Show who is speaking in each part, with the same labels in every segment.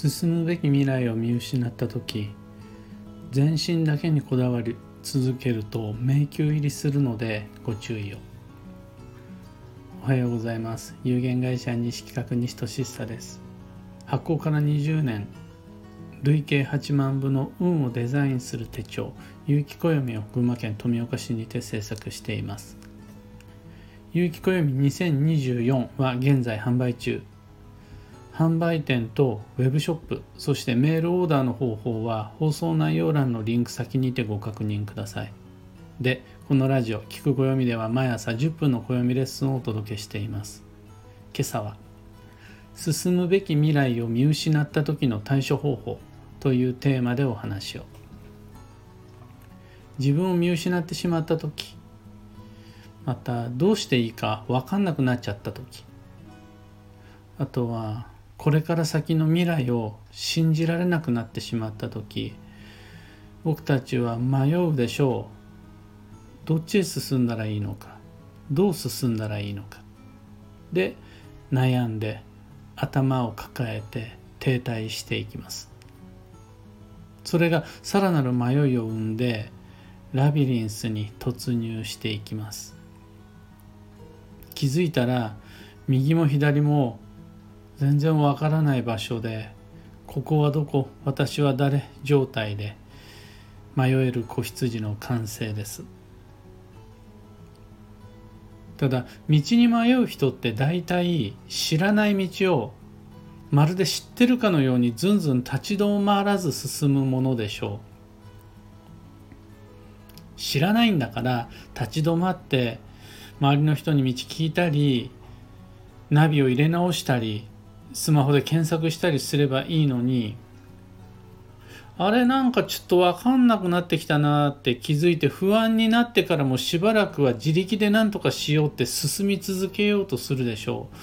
Speaker 1: 進むべき未来を見失った時全身だけにこだわり続けると迷宮入りするのでご注意を。おはようございます。有限会社西企画西俊久です。発行から20年累計8万部の運をデザインする手帳有機暦を群馬県富岡市にて制作しています。有機暦2024は現在販売中。販売店とウェブショップそしてメールオーダーの方法は放送内容欄のリンク先にてご確認ください。でこのラジオ「聞く暦」では毎朝10分の暦レッスンをお届けしています。今朝は「進むべき未来を見失った時の対処方法」というテーマでお話を。自分を見失ってしまった時またどうしていいか分かんなくなっちゃった時あとはこれから先の未来を信じられなくなってしまった時僕たちは迷うでしょう。どっちへ進んだらいいのか。どう進んだらいいのか。で悩んで頭を抱えて停滞していきます。それがさらなる迷いを生んでラビリンスに突入していきます。気づいたら右も左も全然わからない場所でここはどこ私は誰状態で迷える子羊の完成です。ただ道に迷う人って大体知らない道をまるで知ってるかのようにずんずん立ち止まらず進むものでしょう。知らないんだから立ち止まって周りの人に道聞いたりナビを入れ直したりスマホで検索したりすればいいのにあれなんかちょっと分かんなくなってきたなって気づいて不安になってからもしばらくは自力で何とかしようって進み続けようとするでしょう。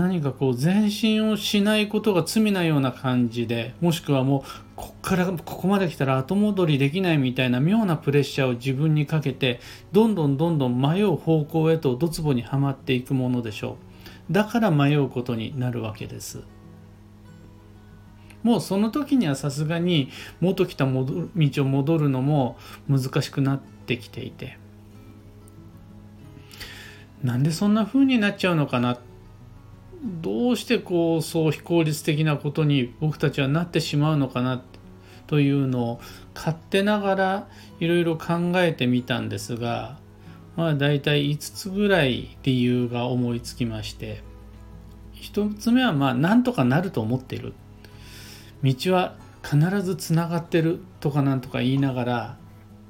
Speaker 1: 何かこう前進をしないことが罪なような感じでもしくはもうこっからここまで来たら後戻りできないみたいな妙なプレッシャーを自分にかけてどんどんどんどん迷う方向へとドツボにはまっていくものでしょう。だから迷うことになるわけです。もうその時にはさすがに元来た道を戻るのも難しくなってきていて。なんでそんな風になっちゃうのかな？どうしてこうそう非効率的なことに僕たちはなってしまうのかな？というのを勝手ながらいろいろ考えてみたんですがまあ大体5つぐらい理由が思いつきまして。1つ目はまあなんとかなると思ってる。道は必ずつながってるとかなんとか言いながら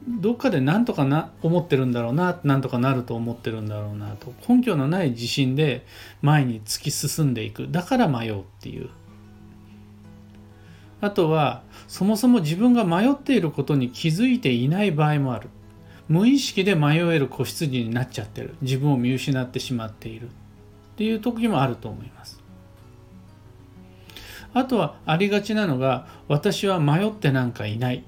Speaker 1: どっかで何とかな思ってるんだろうななんとかなると思ってるんだろうなと。根拠のない自信で前に突き進んでいく。だから迷うっていう。あとはそもそも自分が迷っていることに気づいていない場合もある。無意識で迷える子羊になっちゃってる。自分を見失ってしまっている。っていう時もあると思います。あとはありがちなのが私は迷ってなんかいない。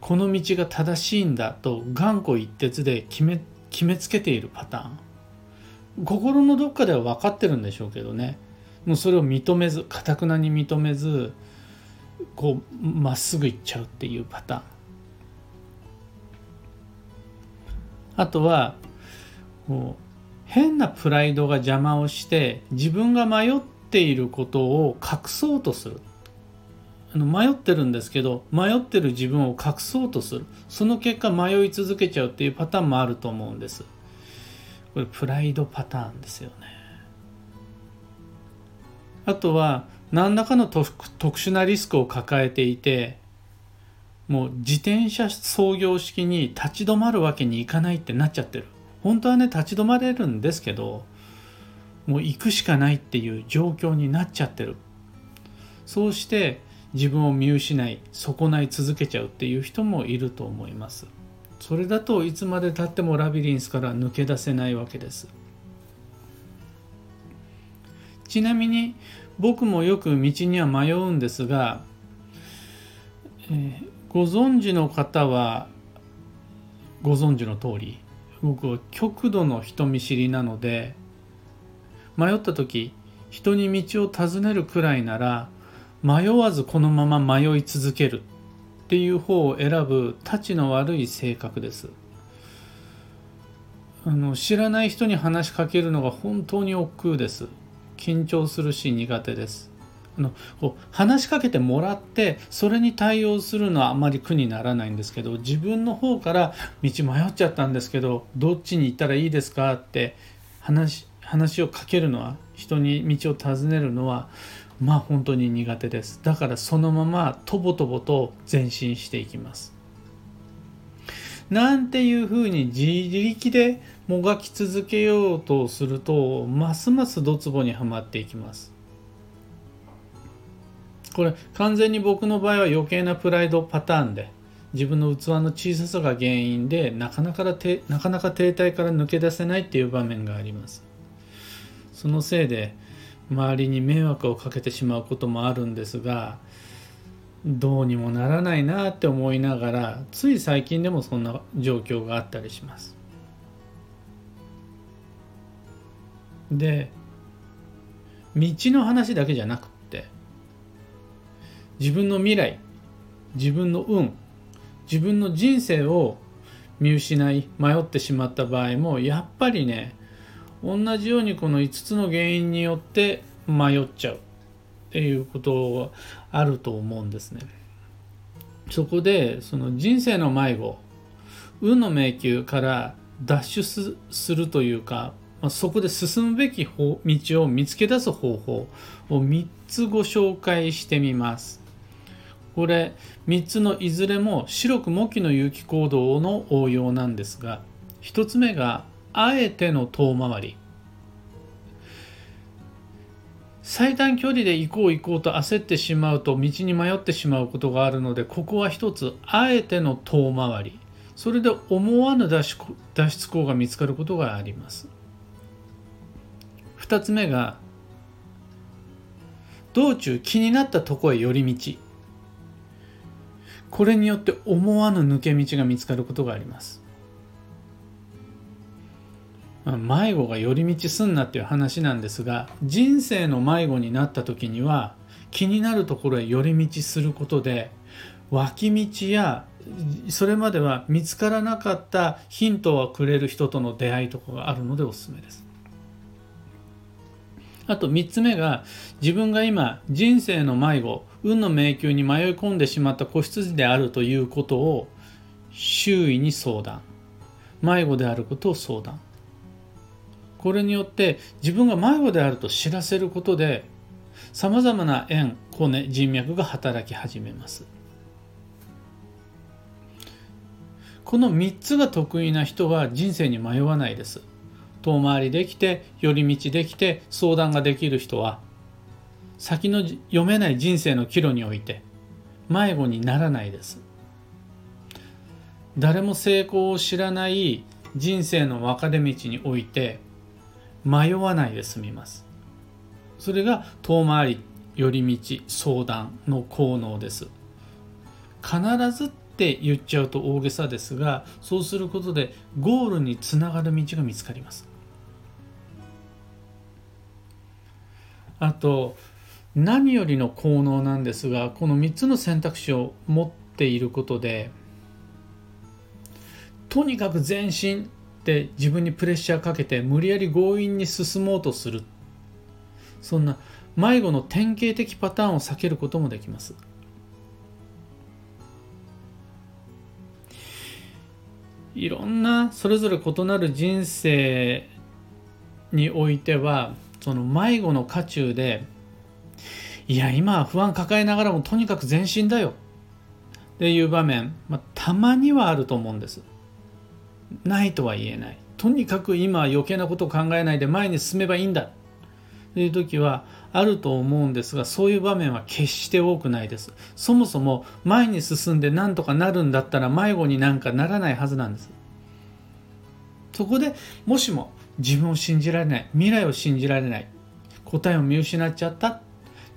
Speaker 1: この道が正しいんだと頑固一徹で決め決めつけているパターン。心のどっかでは分かってるんでしょうけどね。もうそれを認めずかたくなに認めずこうまっすぐ行っちゃうっていうパターン。あとはもう変なプライドが邪魔をして自分が迷っていることを隠そうとする。あの迷ってるんですけど迷ってる自分を隠そうとする。その結果迷い続けちゃうっていうパターンもあると思うんです。これプライドパターンですよね。あとは何らかの特殊なリスクを抱えていてもう自転車操業式に立ち止まるわけにいかないってなっちゃってる。本当はね立ち止まれるんですけどもう行くしかないっていう状況になっちゃってる。そうして自分を見失い損ない続けちゃうっていう人もいると思います。それだといつまでたってもラビリンスから抜け出せないわけです。ちなみに僕もよく道には迷うんですが、えー、ご存知の方はご存知の通り僕は極度の人見知りなので迷った時人に道を尋ねるくらいなら迷わずこのまま迷い続けるっていう方を選ぶたちの悪い性格です。あの知らない人に話しかけるのが本当に億劫です。緊張するし苦手です。のこう話しかけてもらってそれに対応するのはあまり苦にならないんですけど自分の方から道迷っちゃったんですけどどっちに行ったらいいですかって話話をかけるのは人に道を尋ねるのはまあ本当に苦手です。だからそのままとぼとぼと前進していきます。なんていうふうに自力でもがき続けようとするとますますドツボにはまっていきます。これ完全に僕の場合は余計なプライドパターンで自分の器の小ささが原因でなかなかなかなか停滞から抜け出せないっていう場面があります。そのせいで周りに迷惑をかけてしまうこともあるんですがどうにもならないなって思いながらつい最近でもそんな状況があったりします。で道の話だけじゃなく自分の未来自分の運自分の人生を見失い迷ってしまった場合もやっぱりね同じようにこの5つの原因によって迷っちゃうっていうことがあると思うんですね。そこでその人生の迷子運の迷宮から脱出するというか、まあ、そこで進むべき道を見つけ出す方法を3つご紹介してみます。これ3つのいずれも白く模擬の有機行動の応用なんですが1つ目があえての遠回り。最短距離で行こう行こうと焦ってしまうと道に迷ってしまうことがあるのでここは一つあえての遠回り。それで思わぬ脱出口が見つかることがあります。2つ目が道中気になったとこへ寄り道。これによって思わぬ抜け道が見つかることがあります迷子が寄り道すんなっていう話なんですが人生の迷子になった時には気になるところへ寄り道することで脇道やそれまでは見つからなかったヒントをくれる人との出会いとかがあるのでおすすめです。あと3つ目が自分が今人生の迷子運の迷宮に迷い込んでしまった子羊であるということを周囲に相談。迷子であることを相談。これによって自分が迷子であると知らせることでさまざまな縁骨人脈が働き始めます。この3つが得意な人は人生に迷わないです。遠回りできて寄り道できて相談ができる人は先の読めない人生の岐路において迷子にならないです。誰も成功を知らない人生の分かれ道において迷わないで済みます。それが遠回り寄り道相談の効能です。必ずって言っちゃうと大げさですがそうすることでゴールにつながる道が見つかります。あと何よりの効能なんですがこの3つの選択肢を持っていることでとにかく前進って自分にプレッシャーかけて無理やり強引に進もうとする。そんな迷子の典型的パターンを避けることもできます。いろんなそれぞれ異なる人生においてはその迷子の渦中でいや今は不安抱えながらもとにかく前進だよ。っていう場面、まあ、たまにはあると思うんです。ないとは言えない。とにかく今は余計なことを考えないで前に進めばいいんだ。という時はあると思うんですがそういう場面は決して多くないです。そもそも前に進んで何とかなるんだったら迷子になんかならないはずなんです。そこでもしも自分を信じられない未来を信じられない答えを見失っちゃった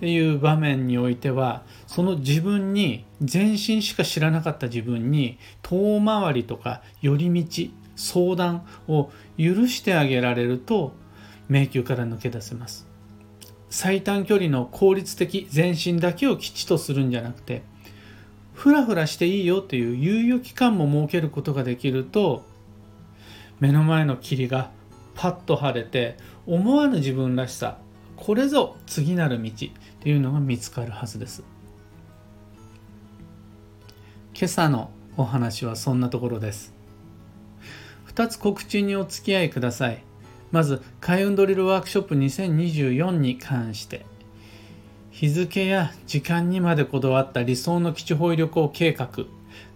Speaker 1: っていう場面においてはその自分に全身しか知らなかった自分に遠回りとか寄り道相談を許してあげられると迷宮から抜け出せます。最短距離の効率的前進だけを基地とするんじゃなくてふらふらしていいよという猶予期間も設けることができると目の前の霧がパッと晴れて思わぬ自分らしさこれぞ次なる道というのが見つかるはずです。今朝のお話はそんなところです。2つ告知にお付き合いください。まず開運ドリルワークショップ2024に関して。日付や時間にまでこだわった理想の基地方位旅行計画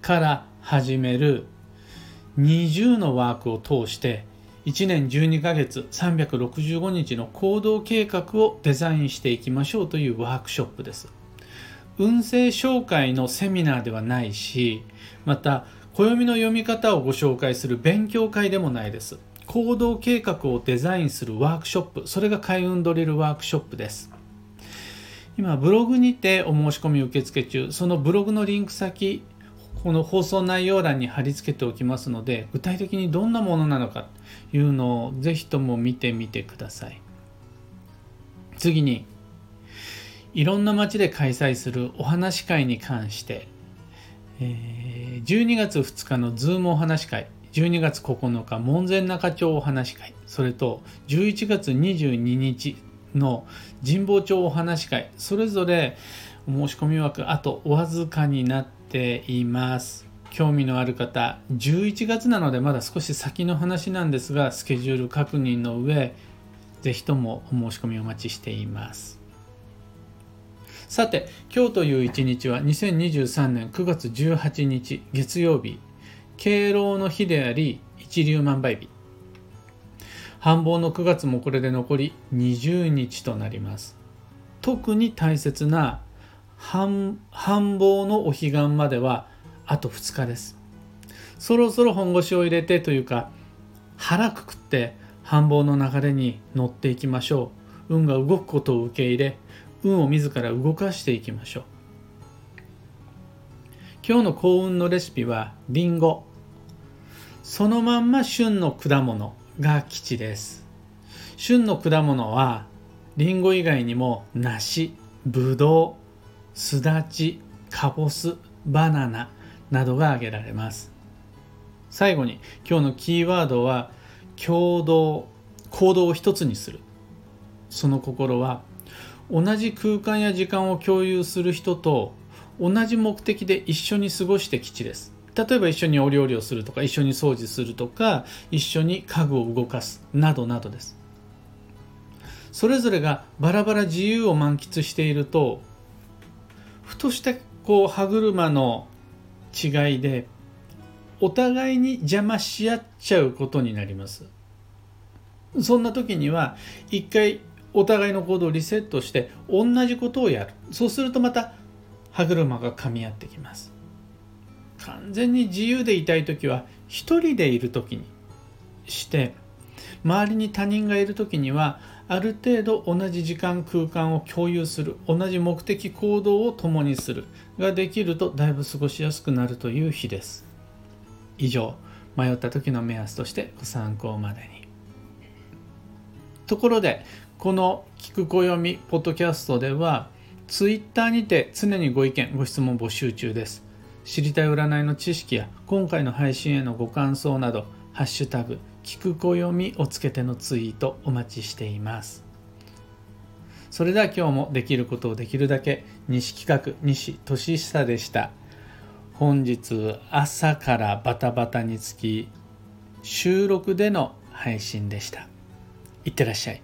Speaker 1: から始める20のワークを通して1年12ヶ月365日の行動計画をデザインしていきましょうというワークショップです。運勢紹介のセミナーではないしまた暦の読み方をご紹介する勉強会でもないです。行動計画をデザインするワークショップそれが開運ドリルワークショップです。今ブログにてお申し込み受付中。そのブログのリンク先この放送内容欄に貼り付けておきますので具体的にどんなものなのかというのをぜひとも見てみてください。次にいろんな街で開催するお話会に関してえー、12月2日の Zoom お話会12月9日門前仲町お話会それと11月22日の神保町お話会それぞれお申し込み枠あとわずかになってています。興味のある方11月なのでまだ少し先の話なんですがスケジュール確認の上是非ともお申し込みお待ちしています。さて今日という一日は2023年9月18日月曜日。敬老の日であり一粒万倍日。繁忙の9月もこれで残り20日となります。特に大切な繁忙のお彼岸まではあと2日です。そろそろ本腰を入れてというか腹くくって繁忙の流れに乗っていきましょう。運が動くことを受け入れ運を自ら動かしていきましょう。今日の幸運のレシピはりんごそのまんま旬の果物が基地です。旬の果物はりんご以外にも梨ぶどうすだちかぼすバナナなどが挙げられます。最後に今日のキーワードは共同行動を一つにする。その心は同じ空間や時間を共有する人と同じ目的で一緒に過ごして基地です。例えば一緒にお料理をするとか一緒に掃除するとか一緒に家具を動かすなどなどです。それぞれがバラバラ自由を満喫しているととしたこう歯車の違いでお互いに邪魔し合っちゃうことになります。そんな時には一回お互いの行動をリセットして同じことをやる。そうするとまた歯車が噛み合ってきます。完全に自由でいたい時は一人でいる時にして周りに他人がいる時にはある程度同じ時間空間を共有する同じ目的行動を共にするができるとだいぶ過ごしやすくなるという日です。以上迷った時の目安としてご参考までに。ところでこの聞く暦ポッドキャストではツイッターにて常にご意見ご質問募集中です。知りたい占いの知識や今回の配信へのご感想などハッシュタグ聞く暦をつけてのツイートお待ちしています。それでは今日もできることをできるだけ西企画西俊久でした。本日朝からバタバタにつき収録での配信でした。いってらっしゃい。